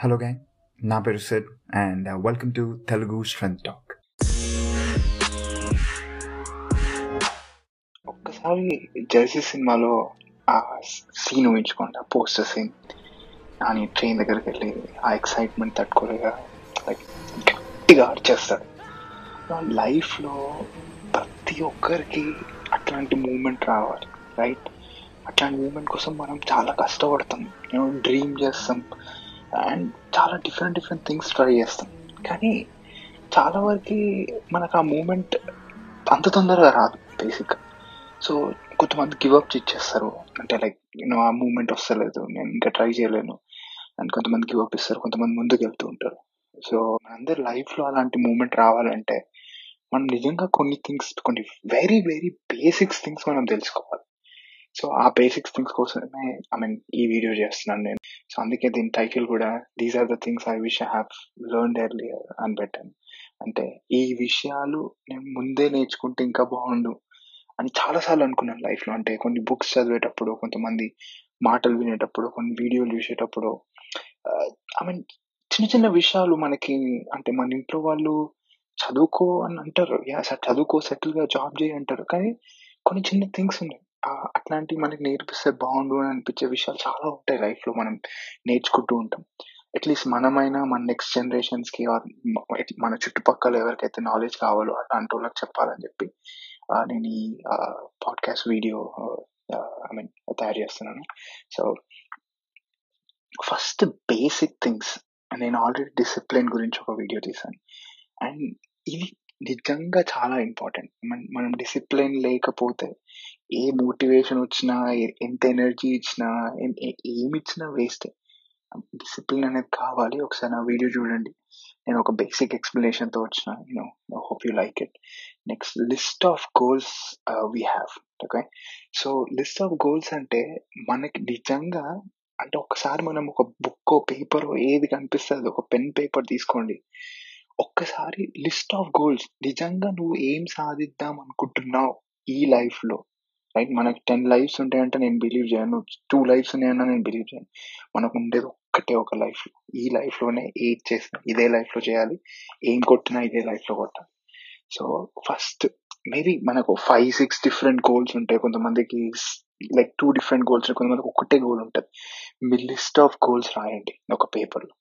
Hello gang నా పేరు said and welcome to Telugu strength talk ఒక్కసారి జెర్సీ సినిమాలో ఆ సీన్ ఊహించుకోండి ఆ పోస్టర్ సీన్ నాని ట్రైన్ దగ్గరికి వెళ్ళి ఆ ఎక్సైట్మెంట్ తట్టుకోలేక లైక్ గట్టిగా అరిచేస్తాడు లైఫ్లో ప్రతి ఒక్కరికి అట్లాంటి మూమెంట్ రావాలి రైట్ అట్లాంటి మూమెంట్ కోసం మనం చాలా కష్టపడతాం. డ్రీమ్ చేస్తాం. అండ్ చాలా డిఫరెంట్ డిఫరెంట్ థింగ్స్ ట్రై చేస్తాం. కానీ చాలా వరకు మనకు ఆ మూమెంట్ అంత తొందరగా రాదు బేసిక్ సో కొంతమంది గివప్ ఇచ్చేస్తారు అంటే లైక్ నేను ఆ మూమెంట్ వస్తలేదు నేను ఇంకా ట్రై చేయలేను. అండ్ కొంతమంది గివప్ ఇస్తారు కొంతమంది ముందుకు వెళ్తూ ఉంటారు. సో అందరి లైఫ్లో అలాంటి మూమెంట్ రావాలంటే మనం నిజంగా కొన్ని థింగ్స్ కొన్ని వెరీ వెరీ బేసిక్స్ థింగ్స్ మనం తెలుసుకోవాలి. సో ఆ బేసిక్స్ థింగ్స్ కోసమే ఐ మీన్ ఈ వీడియో చేస్తున్నాను నేను. సో అందుకే దీని టైటిల్ కూడా these are the things I wish I have learn earlier అని పెట్టాను. అంటే ఈ విషయాలు నేను ముందే నేర్చుకుంటే ఇంకా బాగుండు అని చాలాసార్లు అనుకున్నాను లైఫ్లో. అంటే కొన్ని బుక్స్ చదివేటప్పుడు కొంతమంది మాటలు వినేటప్పుడు కొన్ని వీడియోలు చూసేటప్పుడు ఐ మీన్ చిన్న చిన్న విషయాలు మనకి అంటే మన ఇంట్లో వాళ్ళు చదువుకో అని అంటారు. యా సార్ చదువుకో సెటిల్గా జాబ్ చేయి అంటారు. కానీ కొన్ని చిన్న థింగ్స్ ఉన్నాయి. అట్లాంటివి మనకి నేర్పిస్తే బాగుండు అని అనిపించే విషయాలు చాలా ఉంటాయి లైఫ్లో మనం నేర్చుకుంటూ ఉంటాం. అట్లీస్ట్ మనమైనా మన నెక్స్ట్ జనరేషన్స్కి మన చుట్టుపక్కల ఎవరికైతే నాలెడ్జ్ కావాలో అలాంటి వాళ్ళకి చెప్పాలని చెప్పి నేను ఈ పాడ్కాస్ట్ వీడియో ఐ మీన్ తయారు చేస్తున్నాను. సో ఫస్ట్ బేసిక్ థింగ్స్ నేను ఆల్రెడీ డిసిప్లిన్ గురించి ఒక వీడియో తీసాను. అండ్ ఇది నిజంగా చాలా ఇంపార్టెంట్ మనం డిసిప్లిన్ లేకపోతే ఏ మోటివేషన్ వచ్చినా ఎంత ఎనర్జీ ఇచ్చినా ఏమి ఇచ్చినా వేస్టే డిసిప్లిన్ అనేది కావాలి. ఒకసారి నా వీడియో చూడండి. నేను ఒక బేసిక్ ఎక్స్ప్లెనేషన్తో వచ్చిన you know hope you like it next list of goals we have okay so list of goals అంటే మనకి నిజంగా అంటే ఒకసారి మనం ఒక బుక్ పేపర్ ఏది కనిపిస్తుంది ఒక పెన్ పేపర్ తీసుకోండి. ఒక్కసారి లిస్ట్ ఆఫ్ గోల్స్ నిజంగా నువ్వు ఏం సాధిద్దాం అనుకుంటున్నావు ఈ లైఫ్లో రైట్ మనకు టెన్ లైఫ్స్ ఉంటాయంటే నేను బిలీవ్ చేయను. టూ లైఫ్స్ ఉన్నాయన్నా నేను బిలీవ్ చేయను. మనకు ఉండేది ఒక్కటే ఒక లైఫ్ ఈ లైఫ్లోనే ఏది చేసినా ఇదే లైఫ్లో చేయాలి. ఏం కొట్టినా ఇదే లైఫ్లో కొట్టాలి. సో ఫస్ట్ మేబీ మనకు ఫైవ్ సిక్స్ డిఫరెంట్ గోల్స్ ఉంటాయి. కొంతమందికి లైక్ టూ డిఫరెంట్ గోల్స్ కొంతమందికి ఒకటే గోల్ ఉంటుంది. మీ లిస్ట్ ఆఫ్ గోల్స్ రాయండి ఒక పేపర్లో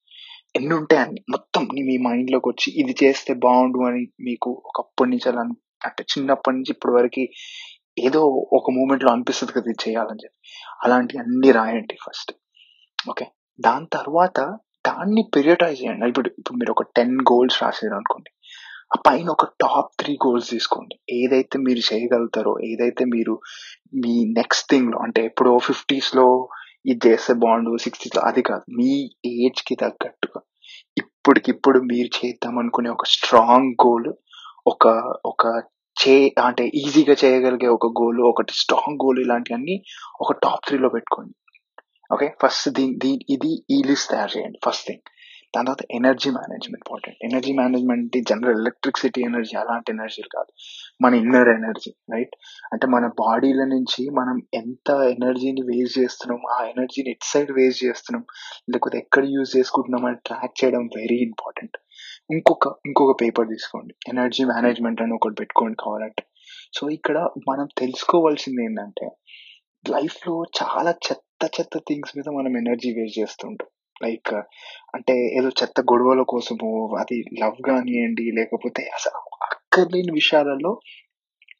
ఎన్ని ఉంటాయి అన్ని? మొత్తం మీ మైండ్లోకి వచ్చి ఇది చేస్తే బాగుండు అని మీకు ఒకప్పటి నుంచి అలా అంటే చిన్నప్పటి నుంచి ఇప్పటి వరకు ఏదో ఒక మూమెంట్లో అనిపిస్తుంది కదా ఇది చేయాలని చెప్పి. అలాంటివి అన్ని రాయండి ఫస్ట్ ఓకే దాని తర్వాత దాన్ని పీరియటైజ్ చేయండి. ఇప్పుడు ఇప్పుడు మీరు ఒక టెన్ గోల్స్ రాసారు అనుకోండి ఆ పైన ఒక టాప్ త్రీ గోల్స్ తీసుకోండి. ఏదైతే మీరు చేయగలుగుతారో ఏదైతే మీరు మీ నెక్స్ట్ థింగ్లో అంటే ఎప్పుడో ఫిఫ్టీస్లో ఇది చేస్తే బాగుండు సిక్స్టీస్లో అది కాదు. మీ ఏజ్కి తగ్గట్టుగా. ఇప్పటికిప్పుడు మీరు చేద్దాం అనుకునే ఒక స్ట్రాంగ్ గోల్ ఒక ఒక చే అంటే ఈజీగా చేయగలిగే ఒక గోల్ ఒకటి స్ట్రాంగ్ గోల్ ఇలాంటివన్నీ ఒక టాప్ త్రీలో పెట్టుకోండి. ఓకే ఫస్ట్ దీని దీని ఇది ఈ లిస్ట్ తయారు చేయండి. ఫస్ట్ థింగ్ దాని తర్వాత energy management important energy management general electricity energy అలాంటి ఎనర్జీలు కాదు. మన ఇన్నర్ ఎనర్జీ రైట్ అంటే మన బాడీల నుంచి మనం ఎంత ఎనర్జీని వేస్ట్ చేస్తున్నాం ఆ ఎనర్జీని ఎట్ సైడ్ వేస్ట్ చేస్తున్నాం లేకపోతే ఎక్కడ యూజ్ చేసుకుంటున్నాం అని ట్రాక్ చేయడం వెరీ ఇంపార్టెంట్ ఇంకొక ఇంకొక పేపర్ తీసుకోండి. ఎనర్జీ మేనేజ్మెంట్ అని ఒకటి పెట్టుకోండి కావాలంటే. సో ఇక్కడ మనం తెలుసుకోవాల్సింది ఏంటంటే లైఫ్లో చాలా చెత్త చెత్త థింగ్స్ మీద మనం ఎనర్జీ వేస్ట్ చేస్తుంటాం లైక్ అంటే ఏదో చెత్త గొడవల కోసము అది లవ్ కానివ్వండి లేకపోతే అసలు అక్కర్లేని విషయాలలో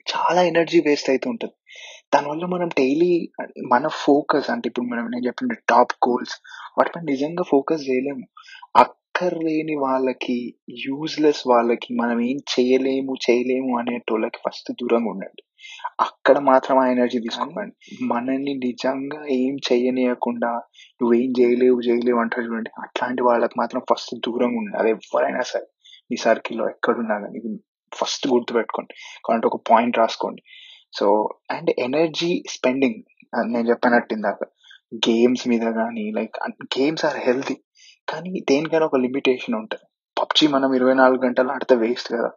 చాలా ఎనర్జీ వేస్ట్ అవుతూ ఉంటుంది. దానివల్ల మనం డైలీ మన ఫోకస్ అంటే ఇప్పుడు మనం నేను చెప్పిన టాప్ గోల్స్ వాటిపై నిజంగా ఫోకస్ చేయలేము. అక్కర్లేని వాళ్ళకి యూజ్లెస్ వాళ్ళకి మనం ఏం చేయలేము చేయలేము అనేటోళ్ళకి ఫస్ట్ దూరంగా ఉండండి. అక్కడ మాత్రం ఆ ఎనర్జీ తీసుకోకండి మనల్ని నిజంగా ఏం చేయనీయకుండా నువ్వేం చేయలేవు చేయలేవు అంటారు చూడండి. అట్లాంటి వాళ్ళకి మాత్రం ఫస్ట్ దూరంగా ఉండాలి ఎవరైనా సరే. మీ సర్కిల్లో ఎక్కడున్నా కానీ. ఇది ఫస్ట్ గుర్తుపెట్టుకోండి కాబట్టి ఒక పాయింట్ రాసుకోండి. సో అండ్ ఎనర్జీ స్పెండింగ్ నేను చెప్పినట్టు ఇందాక. గేమ్స్ మీద కానీ లైక్ గేమ్స్ ఆర్ హెల్తీ కానీ దేనికైనా ఒక లిమిటేషన్ ఉంటుంది. పబ్జి మనం ఇరవై నాలుగు గంటలు ఆడితే వేస్ట్ కదా.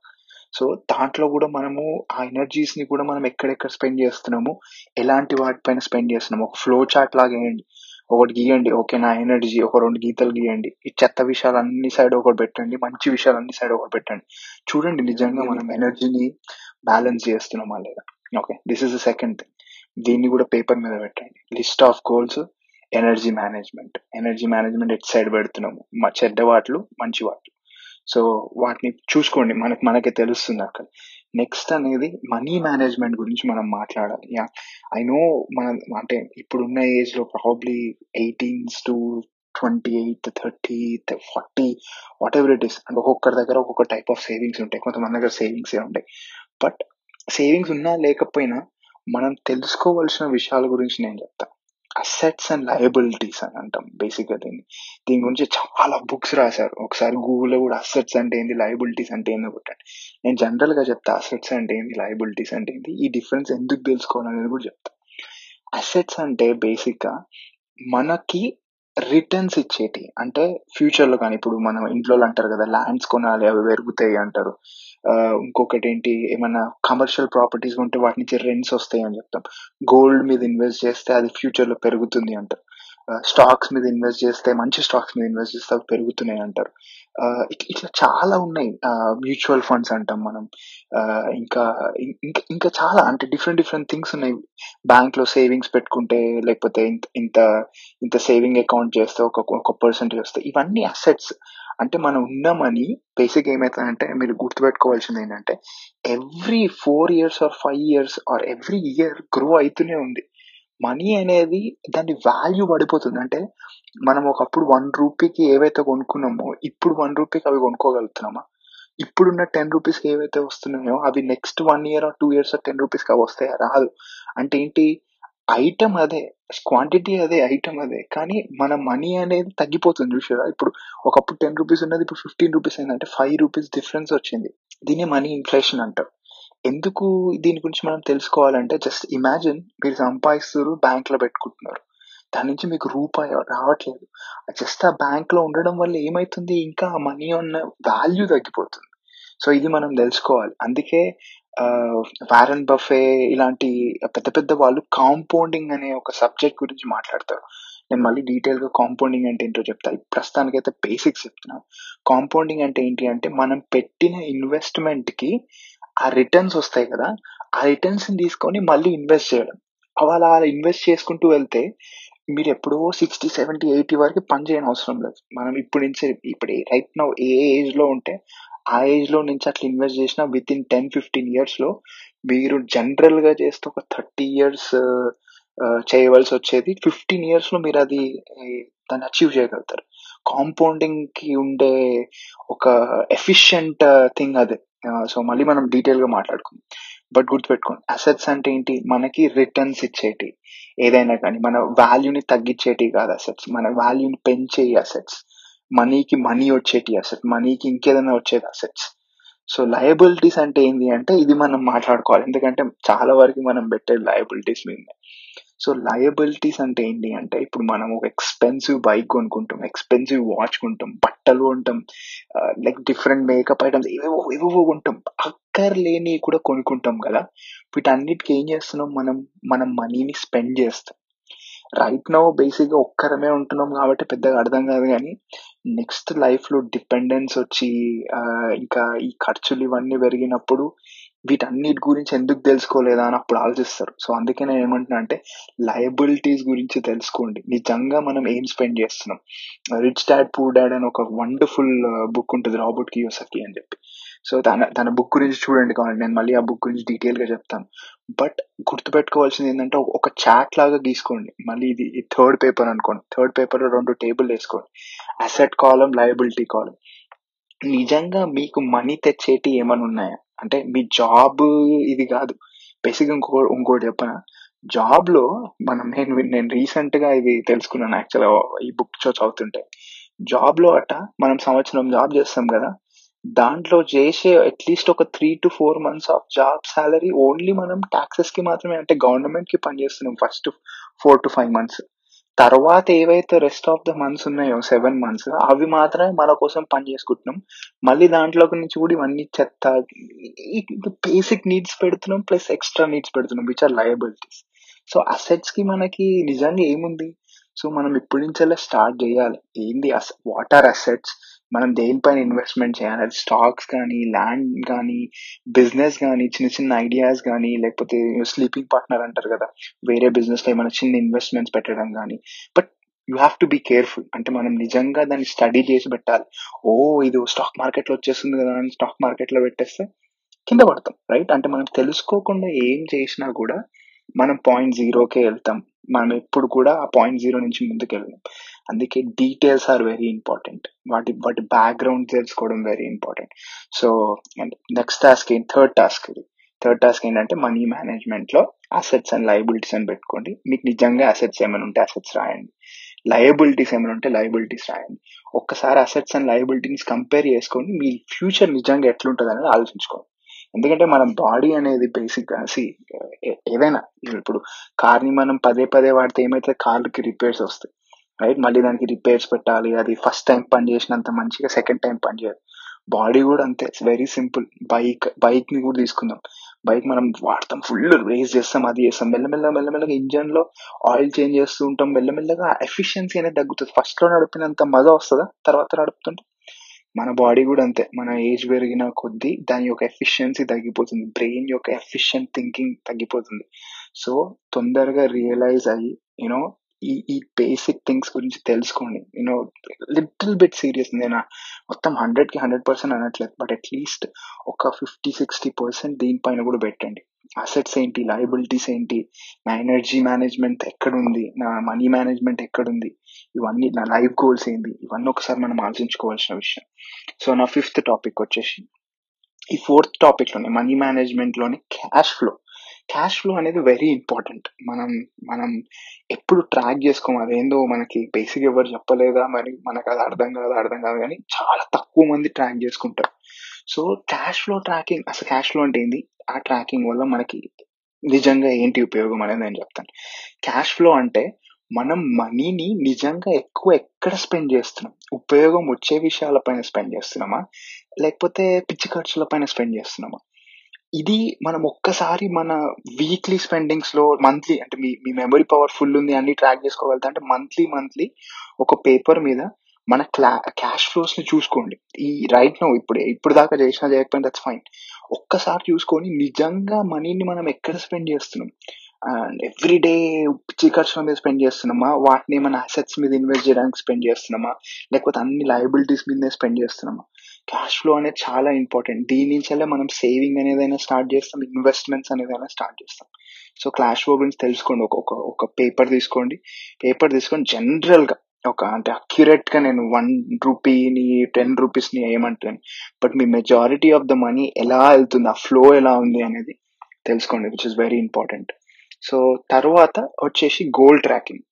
సో దాంట్లో కూడా మనము ఆ ఎనర్జీస్ని కూడా మనం ఎక్కడెక్కడ స్పెండ్ చేస్తున్నాము ఎలాంటి వాటిపైన స్పెండ్ చేస్తున్నాము ఒక ఫ్లో చార్ట్ లాగా వేయండి. ఒకటి గీయండి. ఓకే నా ఎనర్జీ ఒక రెండు గీతలు గీయండి. ఈ చెత్త విషయాలు అన్ని సైడ్ ఒకటి పెట్టండి. మంచి విషయాలు అన్ని సైడ్ ఒకటి పెట్టండి. చూడండి నిజంగా మనం ఎనర్జీని బ్యాలెన్స్ చేస్తున్నామా లేదా? Okay this is the second thing. దీన్ని కూడా పేపర్ మీద పెట్టండి. List of goals energy management. Energy management aside పెడుతున్నాము. మా చెడ్డ వాటిలు మంచి వాటిలు. సో వాటిని చూసుకోండి. మనకి మనకి తెలుస్తుంది అక్కడ. నెక్స్ట్ అనేది మనీ మేనేజ్మెంట్ గురించి మనం మాట్లాడాలి. యా ఐ నో మన అంటే ఇప్పుడున్న ఏజ్లో probably eighteens to twenty eight thirty forty whatever it is అంటే ఒక్కొక్కరి దగ్గర ఒక్కొక్క టైప్ ఆఫ్ సేవింగ్స్ ఉంటాయి. కొంతమంది దగ్గర సేవింగ్స్ ఉంటాయి. బట్ సేవింగ్స్ ఉన్నా లేకపోయినా మనం తెలుసుకోవాల్సిన విషయాల గురించి నేను చెప్తాను అసెట్స్ అండ్ లయబిలిటీస్ అని అంటాం బేసిక్గా దీన్ని. దీని గురించి చాలా బుక్స్ రాశారు. ఒకసారి గూగుల్లో కూడా అసెట్స్ అంటే ఏంది లయబిలిటీస్ అంటే ఏంది కొట్టండి. నేను జనరల్గా చెప్తా అసెట్స్ అంటే ఏంది లయబిలిటీస్ అంటే ఏంది ఈ డిఫరెన్స్ ఎందుకు తెలుసుకోవాలనేది కూడా చెప్తా. అసెట్స్ అంటే బేసిక్గా మనకి రిటర్న్స్ ఇచ్చేటి. అంటే ఫ్యూచర్లో కానీ ఇప్పుడు మనం ఇంట్లో అంటారు కదా ల్యాండ్స్ కొనాలి అవి పెరుగుతాయి అంటారు. ఇంకొకటి ఏంటి ఏమైనా కమర్షియల్ ప్రాపర్టీస్ ఉంటే వాటి నుంచి రెంట్స్ వస్తాయి అని చెప్తాం. గోల్డ్ మీద ఇన్వెస్ట్ చేస్తే అది ఫ్యూచర్లో పెరుగుతుంది అంటారు స్టాక్స్ మీద ఇన్వెస్ట్ చేస్తే మంచి స్టాక్స్ మీద ఇన్వెస్ట్ చేస్తే అవి పెరుగుతున్నాయి అంటారు. ఇట్లా చాలా ఉన్నాయి. మ్యూచువల్ ఫండ్స్ అంటాం మనం. ఇంకా ఇంకా ఇంకా చాలా అంటే డిఫరెంట్ డిఫరెంట్ థింగ్స్ ఉన్నాయి. బ్యాంక్లో సేవింగ్స్ పెట్టుకుంటే లేకపోతే ఇంత ఇంత ఇంత సేవింగ్ అకౌంట్ చేస్తే ఒక ఒక పర్సెంటేజ్ వస్తే ఇవన్నీ అసెట్స్. అంటే మనం ఉన్న మనీ బేసిక్ ఏమవుతుందంటే మీరు గుర్తుపెట్టుకోవాల్సింది ఏంటంటే every four years or five years or every year grow అవుతూనే ఉంది. మనీ అనేది దాని వాల్యూ పడిపోతుంది. అంటే మనం ఒకప్పుడు వన్ రూపీకి ఏవైతే కొనుక్కున్నామో ఇప్పుడు వన్ రూపీకి అవి కొనుక్కోగలుగుతున్నామా? ఇప్పుడున్న టెన్ రూపీస్కి ఏవైతే వస్తున్నాయో అవి next one year two years ten రూపీస్కి అవి వస్తాయా? రాదు. అంటే ఏంటి? ఐటమ్ అదే క్వాంటిటీ అదే ఐటమ్ అదే. కానీ మన మనీ అనేది తగ్గిపోతుంది చూసారా? ఇప్పుడు ఒకప్పుడు టెన్ రూపీస్ ఉన్నది ఇప్పుడు ఫిఫ్టీన్ రూపీస్ అయిందంటే ఫైవ్ రూపీస్ డిఫరెన్స్ వచ్చింది. దీన్ని మనీ ఇన్ఫ్లేషన్ అంటారు. ఎందుకు దీని గురించి మనం తెలుసుకోవాలంటే జస్ట్ ఇమాజిన్ మీరు సంపాదిస్తున్నారు బ్యాంక్లో పెట్టుకుంటున్నారు. దాని నుంచి మీకు రూపాయి రావట్లేదు. జస్ట్ ఆ బ్యాంక్లో ఉండడం వల్ల ఏమైతుంది? ఇంకా ఆ మనీ ఉన్న వాల్యూ తగ్గిపోతుంది. సో ఇది మనం తెలుసుకోవాలి. అందుకే వారన్ బఫే ఇలాంటి పెద్ద పెద్ద వాళ్ళు కాంపౌండింగ్ అనే ఒక సబ్జెక్ట్ గురించి మాట్లాడతారు. నేను మళ్ళీ డీటెయిల్గా కాంపౌండింగ్ అంటే ఏంటో చెప్తా. ప్రస్తుతానికి అయితే బేసిక్స్ చెప్తున్నాను కాంపౌండింగ్ అంటే ఏంటి అంటే మనం పెట్టిన ఇన్వెస్ట్మెంట్కి ఆ రిటర్న్స్ వస్తాయి కదా ఆ రిటర్న్స్ తీసుకొని మళ్ళీ ఇన్వెస్ట్ చేయడం. అలా అలా ఇన్వెస్ట్ చేసుకుంటూ వెళ్తే మీరు ఎప్పుడో సిక్స్టీ సెవెంటీ ఎయిటీ వరకు పని చేయని అవసరం లేదు. మనం ఇప్పుడు నుంచి ఇప్పుడు రైట్ నౌ ఏ ఏజ్లో ఉంటే ఆ ఏజ్లో నుంచి అట్లా ఇన్వెస్ట్ చేసిన విత్ ఇన్ టెన్ ఫిఫ్టీన్ ఇయర్స్లో మీరు జనరల్గా చేస్తే ఒక థర్టీ ఇయర్స్ చేయవలసి వచ్చేది. ఫిఫ్టీన్ ఇయర్స్లో మీరు అది దాన్ని అచీవ్ చేయగలుగుతారు. కాంపౌండింగ్కి ఉండే ఒక ఎఫిషియంట్ థింగ్ అదే. సో మళ్ళీ మనం డీటెయిల్గా మాట్లాడుకుందాం. బట్ గుర్తుపెట్టుకోండి అసెట్స్ అంటే ఏంటి? మనకి రిటర్న్స్ ఇచ్చేటి ఏదైనా కానీ మన వాల్యూని తగ్గించేటి కాదు అసెట్స్ మన వాల్యూని పెంచే అసెట్స్ మనీకి మనీ వచ్చేటి అసెట్ మనీకి ఇంకేదైనా వచ్చేది అసెట్స్ సో లయబిలిటీస్ అంటే ఏంటి అంటే ఇది మనం మాట్లాడుకోవాలి. ఎందుకంటే చాలా వరకు మనం పెట్టే లయబిలిటీస్ మీద సో లయబిలిటీస్ అంటే ఏంటి అంటే ఇప్పుడు మనం ఒక ఎక్స్పెన్సివ్ బైక్ కొనుక్కుంటాం ఎక్స్పెన్సివ్ వాచ్ కొంటాం బట్టలు కొంటాం లైక్ డిఫరెంట్ మేకప్ ఐటమ్స్ ఏవేవో ఏవేవో కొంటాం. అక్కర్లేని కూడా కొనుక్కుంటాం కదా. వీటన్నిటికీ ఏం చేస్తున్నాం మనం? మనం మనీని స్పెండ్ చేస్తాం. రైట్ నో బేసిక్గా ఒక్కరమే ఉంటున్నాం కాబట్టి పెద్దగా అర్థం కాదు కానీ నెక్స్ట్ లైఫ్లో డిపెండెన్స్ వచ్చి ఇంకా ఈ ఖర్చులు ఇవన్నీ పెరిగినప్పుడు వీటన్నిటి గురించి ఎందుకు తెలుసుకోలేదా అని అప్పుడు ఆలోచిస్తారు. సో అందుకే నేను ఏమంటున్నా అంటే లయబిలిటీస్ గురించి తెలుసుకోండి. నిజంగా మనం ఏం స్పెండ్ చేస్తున్నాం? రిచ్ డాడ్ పూర్ డాడ్ అని ఒక వండర్ఫుల్ బుక్ ఉంటుంది రాబర్ట్ కియోసకి అని చెప్పి. సో తన తన బుక్ గురించి చూడండి కాబట్టి నేను మళ్ళీ ఆ బుక్ గురించి డీటెయిల్గా చెప్తాను. బట్ గుర్తుపెట్టుకోవాల్సింది ఏంటంటే ఒక- ఒక చాట్ లాగా గీసుకోండి. మళ్ళీ ఇది థర్డ్ పేపర్ అనుకోండి. థర్డ్ పేపర్లో రెండు టేబుల్ వేసుకోండి. అసెట్ కాలం లయబిలిటీ కాలం నిజంగా మీకు మనీ తెచ్చేటి ఏమైనా ఉన్నాయా? అంటే మీ జాబ్ ఇది కాదు. బేసిక్‌గా ఇంకో ఇంకోటి చెప్పనా? జాబ్లో మనం నేను నేను రీసెంట్గా ఇది తెలుసుకున్నాను యాక్చువల్ ఈ బుక్ చదువుతుంటే. జాబ్లో అట మనం సంవత్సరం జాబ్ చేస్తాం కదా. దాంట్లో చేసే అట్లీస్ట్ ఒక three to four months of job salary only మనం టాక్సెస్కి మాత్రమే అంటే గవర్నమెంట్కి పనిచేస్తున్నాం first four to five months తర్వాత ఏవైతే రెస్ట్ ఆఫ్ ద మంత్స్ ఉన్నాయో సెవెన్ మంత్స్ అవి మాత్రమే మన కోసం పని చేసుకుంటున్నాం. మళ్ళీ దాంట్లో నుంచి కూడా ఇవన్నీ చెత్త బేసిక్ నీడ్స్ పెడుతున్నాం ప్లస్ ఎక్స్ట్రా నీడ్స్ పెడుతున్నాం విచ్ ఆర్ లయబిలిటీస్ సో అసెట్స్కి మనకి నిజంగా ఏముంది? సో మనం ఇప్పటి నుంచెల్లా స్టార్ట్ చేయాలి. ఏంది వాట్ ఆర్ అసెట్స్ మనం దేనిపైన ఇన్వెస్ట్మెంట్ చేయాలి? అది స్టాక్స్ కానీ ల్యాండ్ కానీ బిజినెస్ కానీ చిన్న చిన్న ఐడియాస్ కానీ లేకపోతే స్లీపింగ్ పార్ట్నర్ అంటారు కదా వేరే బిజినెస్లో ఏమైనా చిన్న ఇన్వెస్ట్మెంట్స్ పెట్టడం కానీ but you have to be careful అంటే మనం నిజంగా దాన్ని స్టడీ చేసి పెట్టాలి. ఓ ఇది స్టాక్ మార్కెట్లో వచ్చేస్తుంది కదా అని స్టాక్ మార్కెట్లో పెట్టేస్తే కింద పడతాం రైట్ అంటే మనం తెలుసుకోకుండా ఏం చేసినా కూడా మనం పాయింట్ జీరోకే వెళ్తాం. మనం ఎప్పుడు కూడా ఆ పాయింట్ జీరో నుంచి ముందుకు వెళ్ళాం అందుకే డీటెయిల్స్ ఆర్ వెరీ ఇంపార్టెంట్ వాటి వాటి బ్యాక్గ్రౌండ్ తెలుసుకోవడం very important so and next task ఏంటి? థర్డ్ టాస్క్ ఇది. థర్డ్ టాస్క్ ఏంటంటే మనీ మేనేజ్మెంట్లో అసెట్స్ అండ్ లయబిలిటీస్ అని పెట్టుకోండి. మీకు నిజంగా అసెట్స్ ఏమైనా ఉంటే అసెట్స్ రాయండి. లయబిలిటీస్ ఏమైనా ఉంటే లయబిలిటీస్ రాయండి. ఒక్కసారి అసెట్స్ అండ్ లయబిలిటీస్ కంపేర్ చేసుకొని మీ ఫ్యూచర్ నిజంగా ఎట్లుంటుంది అనేది ఆలోచించుకోండి. ఎందుకంటే మన బాడీ అనేది బేసిక్ సి ఏదైనా ఇప్పుడు కార్ని మనం పదే పదే వాడితే ఏమైతే కార్కి రిపేర్స్ వస్తాయి రైట్ మళ్ళీ దానికి రిపేర్స్ పెట్టాలి అది ఫస్ట్ టైం పని చేసినంత మంచిగా సెకండ్ టైం పని చేయదు బాడీ కూడా అంతే వెరీ సింపుల్ బైక్ బైక్ని కూడా తీసుకుందాం. బైక్ మనం వాడతాం ఫుల్ రేస్ చేస్తాం అది చేస్తాం. మెల్లమెల్ల మెల్లమెల్లగా ఇంజన్లో ఆయిల్ చేంజ్ చేస్తూ ఉంటాం. మెల్లమెల్లగా ఎఫిషియన్సీ అనేది తగ్గుతుంది. ఫస్ట్లో నడిపినంత మజా వస్తుందా? తర్వాత నడుపుతుంటే? మన బాడీ కూడా అంతే. మన ఏజ్ పెరిగిన కొద్దీ దాని యొక్క ఎఫిషియన్సీ తగ్గిపోతుంది. బ్రెయిన్ యొక్క ఎఫిషియెంట్ థింకింగ్ తగ్గిపోతుంది. సో తొందరగా రియలైజ్ అయ్యి యూనో ఈ ఈ బేసిక్ థింగ్స్ గురించి తెలుసుకోండి యూనో లిటిల్ బిట్ సీరియస్ నేను మొత్తం హండ్రెడ్కి హండ్రెడ్ పర్సెంట్ అనట్లేదు. బట్ అట్లీస్ట్ ఒక ఫిఫ్టీ సిక్స్టీ పర్సెంట్ దీనిపైన కూడా పెట్టండి. అసెట్స్ ఏంటి? లయబిలిటీస్ ఏంటి? నా ఎనర్జీ మేనేజ్మెంట్ ఎక్కడుంది? నా మనీ మేనేజ్మెంట్ ఎక్కడుంది? ఇవన్నీ నా లైఫ్ గోల్స్ ఏంటి? ఇవన్నీ ఒకసారి మనం ఆలోచించుకోవాల్సిన విషయం. సో నా ఫిఫ్త్ టాపిక్ వచ్చేసి ఈ ఫోర్త్ టాపిక్లోనే మనీ మేనేజ్మెంట్లోని క్యాష్ ఫ్లో క్యాష్ ఫ్లో అనేది వెరీ ఇంపార్టెంట్ మనం మనం ఎప్పుడు ట్రాక్ చేసుకోం అదేందో మనకి బేసిక్ ఎవరు చెప్పలేదా? మరి మనకు అది అర్థం కాదు? అర్థం కాదు కానీ చాలా తక్కువ మంది ట్రాక్ చేసుకుంటారు. సో క్యాష్ ఫ్లో ట్రాకింగ్ అసలు క్యాష్ ఫ్లో అంటే ఏంది? ఆ ట్రాకింగ్ వల్ల మనకి నిజంగా ఏంటి ఉపయోగం అనేది నేను చెప్తాను. క్యాష్ ఫ్లో అంటే మనం మనీని నిజంగా ఎక్కువ ఎక్కడ స్పెండ్ చేస్తున్నాం? ఉపయోగం వచ్చే విషయాలపైన స్పెండ్ చేస్తున్నామా? లేకపోతే పిచ్చి ఖర్చుల పైన స్పెండ్ చేస్తున్నామా? ఇది మనం ఒక్కసారి మన వీక్లీ స్పెండింగ్స్లో మంత్లీ అంటే మీ మీ మెమరీ పవర్ ఫుల్ ఉంది అన్ని ట్రాక్ చేసుకోగలుగుతా అంటే మంత్లీ మంత్లీ ఒక పేపర్ మీద మన క్లా క్యాష్ ఫ్లోస్ని చూసుకోండి. ఈ రైట్ నో ఇప్పుడు ఇప్పుడు దాకా చేసినా చేయకపోయినా దట్స్ ఫైన్ ఒక్కసారి చూసుకొని నిజంగా మనీని మనం ఎక్కడ స్పెండ్ చేస్తున్నాం? అండ్ ఎవ్రీ డే పిచ్చి ఖర్చుల మీద స్పెండ్ చేస్తున్నామా? వాటిని మన అసెట్స్ మీద ఇన్వెస్ట్ చేయడానికి స్పెండ్ చేస్తున్నామా? లేకపోతే అన్ని లయబిలిటీస్ మీదనే స్పెండ్ చేస్తున్నామా? క్యాష్ ఫ్లో అనేది చాలా ఇంపార్టెంట్ దీని నుంచే మనం సేవింగ్ అనేదైనా స్టార్ట్ చేస్తాం ఇన్వెస్ట్మెంట్స్ అనేదైనా స్టార్ట్ చేస్తాం. సో క్యాష్ ఫ్లో గురించి తెలుసుకోండి. ఒక ఒక పేపర్ తీసుకోండి. పేపర్ తీసుకొని జనరల్గా ఒక అంటే అక్యురేట్గా నేను వన్ రూపీని టెన్ రూపీస్ని ఏమంటాను. బట్ మీ మెజారిటీ ఆఫ్ ద మనీ ఎలా వెళ్తుంది ఆ ఫ్లో ఎలా ఉంది అనేది తెలుసుకోండి which is very important so తర్వాత వచ్చేసి గోల్ ట్రాకింగ్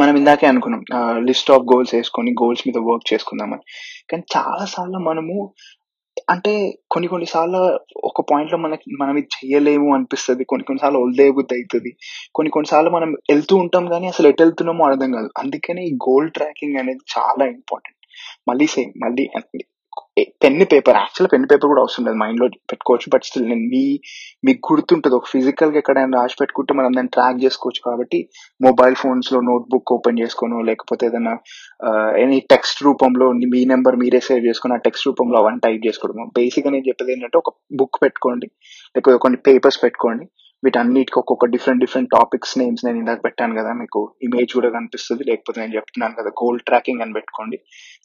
మనం ఇందాకే అనుకున్నాం లిస్ట్ ఆఫ్ గోల్స్ వేసుకొని గోల్స్ మీద వర్క్ చేసుకుందామని. కానీ చాలా సార్లు మనము అంటే కొన్ని కొన్ని సార్లు ఒక పాయింట్లో మనకి మనం ఇది చేయలేము అనిపిస్తుంది. కొన్ని కొన్నిసార్లు వదిలే అవుతుంది కొన్ని కొన్నిసార్లు మనం వెళ్తూ ఉంటాం కానీ అసలు ఎటు వెళ్తున్నామో అర్థం కాదు. అందుకనే ఈ గోల్ ట్రాకింగ్ అనేది చాలా ఇంపార్టెంట్ మళ్ళీ సేమ్ మళ్ళీ pen paper actual pen paper కూడా అవసరం లేదు మైండ్లో పెట్టుకోవచ్చు బట్ స్టిల్ నేను మీ మీకు గుర్తుంటుంది ఒక ఫిజికల్గా ఎక్కడైనా రాసి పెట్టుకుంటే మనం దాన్ని ట్రాక్ చేసుకోవచ్చు కాబట్టి మొబైల్ ఫోన్స్లో ఓపెన్ చేసుకోను లేకపోతే ఏదైనా ఎనీ టెక్స్ట్ రూపంలో మీ నెంబర్ మీరే సేవ్ చేసుకుని ఆ టెక్స్ట్ రూపంలో అవన్నీ టైప్ చేసుకోవడం బేసిక్గా నేను చెప్పేది ఏంటంటే ఒక బుక్ పెట్టుకోండి లేకపోతే కొన్ని పేపర్స్ పెట్టుకోండి. వీటన్నిటికి ఒక్కొక్క డిఫరెంట్ డిఫరెంట్ టాపిక్స్ నేమ్స్ నేను ఇందాక పెట్టాను కదా మీకు ఇమేజ్ కూడా కనిపిస్తుంది. లేకపోతే నేను చెప్తున్నాను కదా గోల్ ట్రాకింగ్ అని పెట్టుకోండి.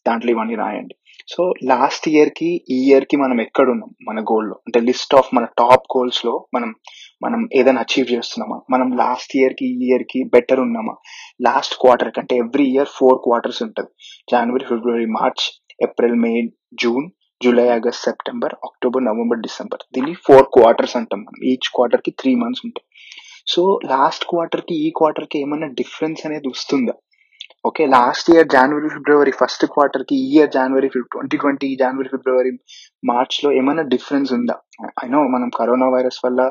దాంట్లో ఇవన్నీ రాయండి. సో లాస్ట్ ఇయర్కి ఈ ఇయర్కి మనం ఎక్కడ ఉన్నాం మన గోల్లో అంటే లిస్ట్ ఆఫ్ మన టాప్ గోల్స్లో మనం మనం ఏదైనా అచీవ్ చేస్తున్నామా? మనం లాస్ట్ ఇయర్కి ఈ ఇయర్కి బెటర్ ఉన్నామా? లాస్ట్ క్వార్టర్ అంటే ఎవ్రీ ఇయర్ ఫోర్ క్వార్టర్స్ ఉంటుంది. జనవరి ఫిబ్రవరి March April May June July August September October November December దీన్ని ఫోర్ క్వార్టర్స్ అంటాం మనం. ఈచ్ క్వార్టర్కి త్రీ మంత్స్ ఉంటాయి. సో లాస్ట్ క్వార్టర్కి ఈ క్వార్టర్కి ఏమైనా డిఫరెన్స్ అనేది వస్తుందా? ఓకే లాస్ట్ ఇయర్ జనవరి ఫిబ్రవరి ఫస్ట్ క్వార్టర్కి ఈ ఇయర్ జనవరి ట్వంటీ ట్వంటీ జనవరి ఫిబ్రవరి మార్చ్లో ఏమైనా డిఫరెన్స్ ఉందా? అయినో మనం కరోనా వైరస్ వల్ల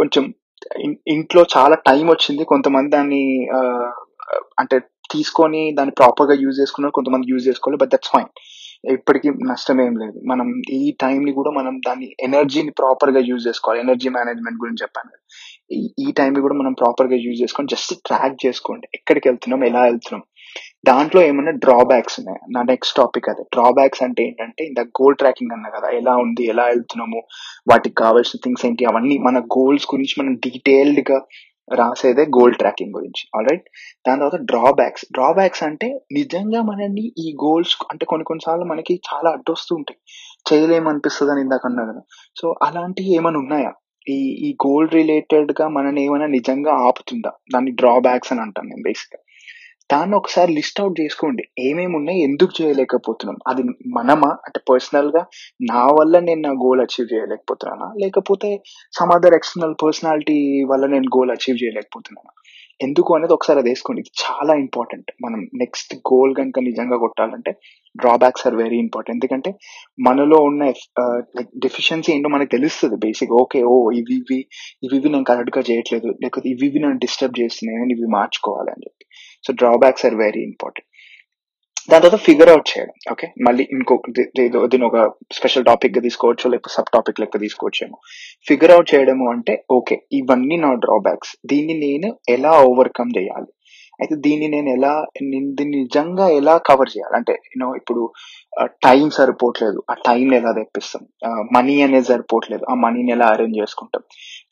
కొంచెం ఇంట్లో చాలా టైం వచ్చింది. కొంతమంది దాన్ని అంటే తీసుకొని దాన్ని ప్రాపర్గా యూజ్ చేసుకున్నారు. కొంతమంది యూజ్ చేసుకోవాలి బట్ దట్స్ ఫైన్ ఇప్పటికీ నష్టం ఏం లేదు. మనం ఈ టైంని కూడా మనం దాన్ని ఎనర్జీని ప్రాపర్గా యూజ్ చేసుకోవాలి. ఎనర్జీ మేనేజ్మెంట్ గురించి చెప్పాను. ఈ ఈ టైంని కూడా మనం ప్రాపర్గా యూజ్ చేసుకొని జస్ట్ ట్రాక్ చేసుకోండి. ఎక్కడికి వెళ్తున్నాం? ఎలా వెళ్తున్నాం? దాంట్లో ఏమైనా డ్రాబ్యాక్స్ ఉన్నాయి? నా నెక్స్ట్ టాపిక్ అదే. డ్రాబ్యాక్స్ అంటే ఏంటంటే ఇంత గోల్ ట్రాకింగ్ అన్నా కదా ఎలా ఉంది? ఎలా వెళ్తున్నాము? వాటికి కావాల్సిన థింగ్స్ ఏంటి? అవన్నీ మన గోల్స్ గురించి మనం డీటెయిల్డ్గా రాసేదే గోల్ ట్రాకింగ్ గురించి. ఆల్రైట్ దాని తర్వాత డ్రాబ్యాక్స్ డ్రాబ్యాక్స్ అంటే నిజంగా మనల్ని ఈ గోల్స్ అంటే కొన్ని కొన్నిసార్లు మనకి చాలా అడ్డొస్తూ ఉంటాయి. చేయలేమనిపిస్తుంది అని ఇందాక అన్నా కదా. సో అలాంటివి ఏమైనా ఉన్నాయా? ఈ ఈ గోల్ రిలేటెడ్గా మనని ఏమైనా నిజంగా ఆపుతుందా? దాన్ని డ్రాబ్యాక్స్ అని అంటాను నేను బేసిక్గా దాన్ని ఒకసారి లిస్ట్ అవుట్ చేసుకోండి. ఏమేమి ఉన్నాయి? ఎందుకు చేయలేకపోతున్నాం? అది మనమా? అంటే పర్సనల్గా నా వల్ల నేను నా గోల్ అచీవ్ చేయలేకపోతున్నానా? లేకపోతే సమ్ అదర్ ఎక్స్టర్నల్ పర్సనాలిటీ వల్ల నేను గోల్ అచీవ్ చేయలేకపోతున్నానా? ఎందుకు అనేది ఒకసారి అది వేసుకోండి. ఇది చాలా ఇంపార్టెంట్. మనం నెక్స్ట్ గోల్ కనుక నిజంగా కొట్టాలంటే డ్రాబ్యాక్స్ ఆర్ వెరీ ఇంపార్టెంట్. ఎందుకంటే మనలో ఉన్న డెఫిషియన్సీ ఏంటో మనకు తెలుస్తుంది బేసిక్ ఓకే ఓ ఇవి ఇవి ఇవి ఇవి నేను కరెక్ట్గా చేయట్లేదు. లేకపోతే ఇవి ఇవి నన్ను డిస్టర్బ్ చేస్తున్నాయి నేను ఇవి మార్చుకోవాలి అని చెప్పి. So drawbacks are very important. దాని తర్వాత ఫిగర్ అవుట్ చేయడం ఓకే మళ్ళీ ఇంకొక దీని ఒక స్పెషల్ టాపిక్గా తీసుకోవచ్చు లేకపోతే సబ్ టాపిక్ లెక్క తీసుకోవచ్చేమో. ఫిగర్ అవుట్ చేయడము అంటే ఓకే ఇవన్నీ నా డ్రాబ్యాక్స్ దీన్ని నేను ఎలా ఓవర్కమ్ చేయాలి? అయితే దీన్ని నేను ఎలా దీన్ని నిజంగా ఎలా కవర్ చేయాలి? అంటే యూనో ఇప్పుడు టైం సరిపోవట్లేదు. ఆ టైం ఎలా తెప్పిస్తాం? మనీ అనేది సరిపోవట్లేదు. ఆ మనీని ఎలా అరేంజ్ చేసుకుంటాం?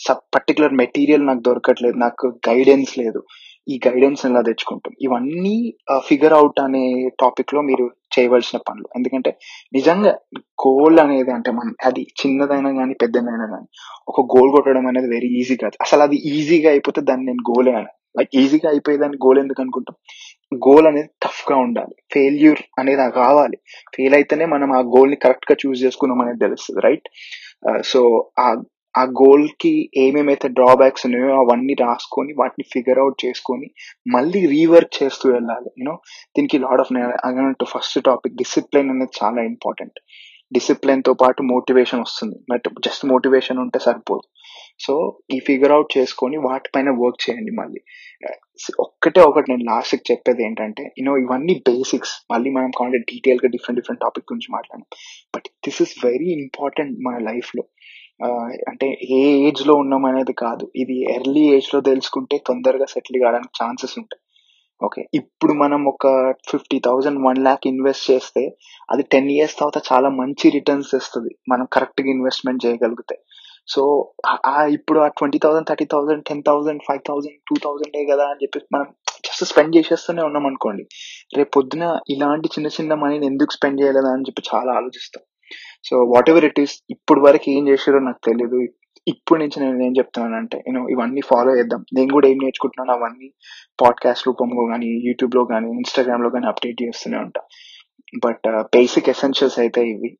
సబ్ పర్టికులర్ మెటీరియల్ నాకు దొరకట్లేదు. నాకు గైడెన్స్ లేదు. ఈ గైడెన్స్ ఎలా తెచ్చుకుంటాం? ఇవన్నీ ఫిగర్ అవుట్ అనే టాపిక్లో మీరు చేయవలసిన పనులు. ఎందుకంటే నిజంగా గోల్ అనేది అంటే మనం అది చిన్నదైనా కానీ పెద్దదైనా కానీ ఒక గోల్ కొట్టడం అనేది వెరీ ఈజీ కాదు. అసలు అది ఈజీగా అయిపోతే దాన్ని నేను గోలే అని లైక్ ఈజీగా అయిపోయేదాన్ని గోల్ ఎందుకు అనుకుంటాం? గోల్ అనేది టఫ్గా ఉండాలి. ఫెయిల్యూర్ అనేది ఆ కావాలి. ఫెయిల్ అయితేనే మనం ఆ గోల్ని కరెక్ట్గా చూస్ చేసుకున్నాం అనేది తెలుస్తుంది రైట్ సో ఆ ఆ గోల్కి ఏమేమైతే డ్రాబ్యాక్స్ ఉన్నాయో అవన్నీ రాసుకొని వాటిని ఫిగర్ అవుట్ చేసుకొని మళ్ళీ రీవర్క్ చేస్తూ వెళ్ళాలి. యూనో దీనికి లాడ్ ఆఫ్ అన్నట్టు ఫస్ట్ టాపిక్ డిసిప్లిన్ అనేది చాలా ఇంపార్టెంట్ డిసిప్లిన్తో పాటు మోటివేషన్ వస్తుంది. బట్ జస్ట్ మోటివేషన్ ఉంటే సరిపోదు. సో ఈ ఫిగర్ అవుట్ చేసుకొని వాటిపైన వర్క్ చేయండి మళ్ళీ. ఒక్కటే ఒకటి నేను లాస్ట్కి చెప్పేది ఏంటంటే యూనో ఇవన్నీ బేసిక్స్ మళ్ళీ మనం కావాలంటే డీటెయిల్గా డిఫరెంట్ డిఫరెంట్ టాపిక్ గురించి మాట్లాడాం but this is very important మన లైఫ్లో. అంటే ఏ ఏజ్లో ఉన్నాం అనేది కాదు. ఇది ఎర్లీ ఏజ్లో తెలుసుకుంటే తొందరగా సెటిల్ కావడానికి ఛాన్సెస్ ఉంటాయి. ఓకే ఇప్పుడు మనం ఒక fifty thousand one lakh invest చేస్తే అది టెన్ ఇయర్స్ తర్వాత చాలా మంచి రిటర్న్స్ ఇస్తుంది. మనం కరెక్ట్గా ఇన్వెస్ట్మెంట్ చేయగలిగితే. సో ఆ ఇప్పుడు ఆ twenty thousand thirty thousand ten thousand five thousand two thousand కదా అని చెప్పి మనం జస్ట్ స్పెండ్ చేసేస్తూనే ఉన్నాం అనుకోండి. రేపు పొద్దున ఇలాంటి చిన్న చిన్న మనీని ఎందుకు స్పెండ్ చేయలేదా అని చెప్పి చాలా ఆలోచిస్తాం. So whatever it is ఇప్పుడు వరకు ఏం చేసారో నాకు తెలియదు ఇప్పుడు నుంచి నేను ఏం చెప్తున్నానంటే నేను ఇవన్నీ ఫాలో చేద్దాం. నేను కూడా ఏం నేర్చుకుంటున్నాను అవన్నీ పాడ్కాస్ట్ రూపంలో కానీ యూట్యూబ్లో కానీ ఇన్స్టాగ్రామ్లో కానీ అప్డేట్ చేస్తూనే ఉంటా. బట్ బేసిక్ ఎసెన్షియల్స్ అయితే ఇవి.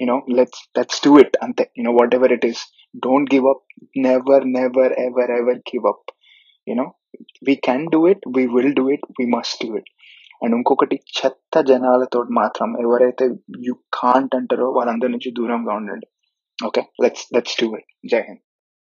You know let's let's do it అంతే. You know whatever it is don't give up never never ever ever give up you know we can do it we will do it we must do it and ఇంకొకటి చెత్త జనాలతో మాత్రం ఎవరైతే you can't అంటారో వాళ్ళందరి నుంచి దూరంగా ఉండండి. Okay let's let's do it జై హింద్.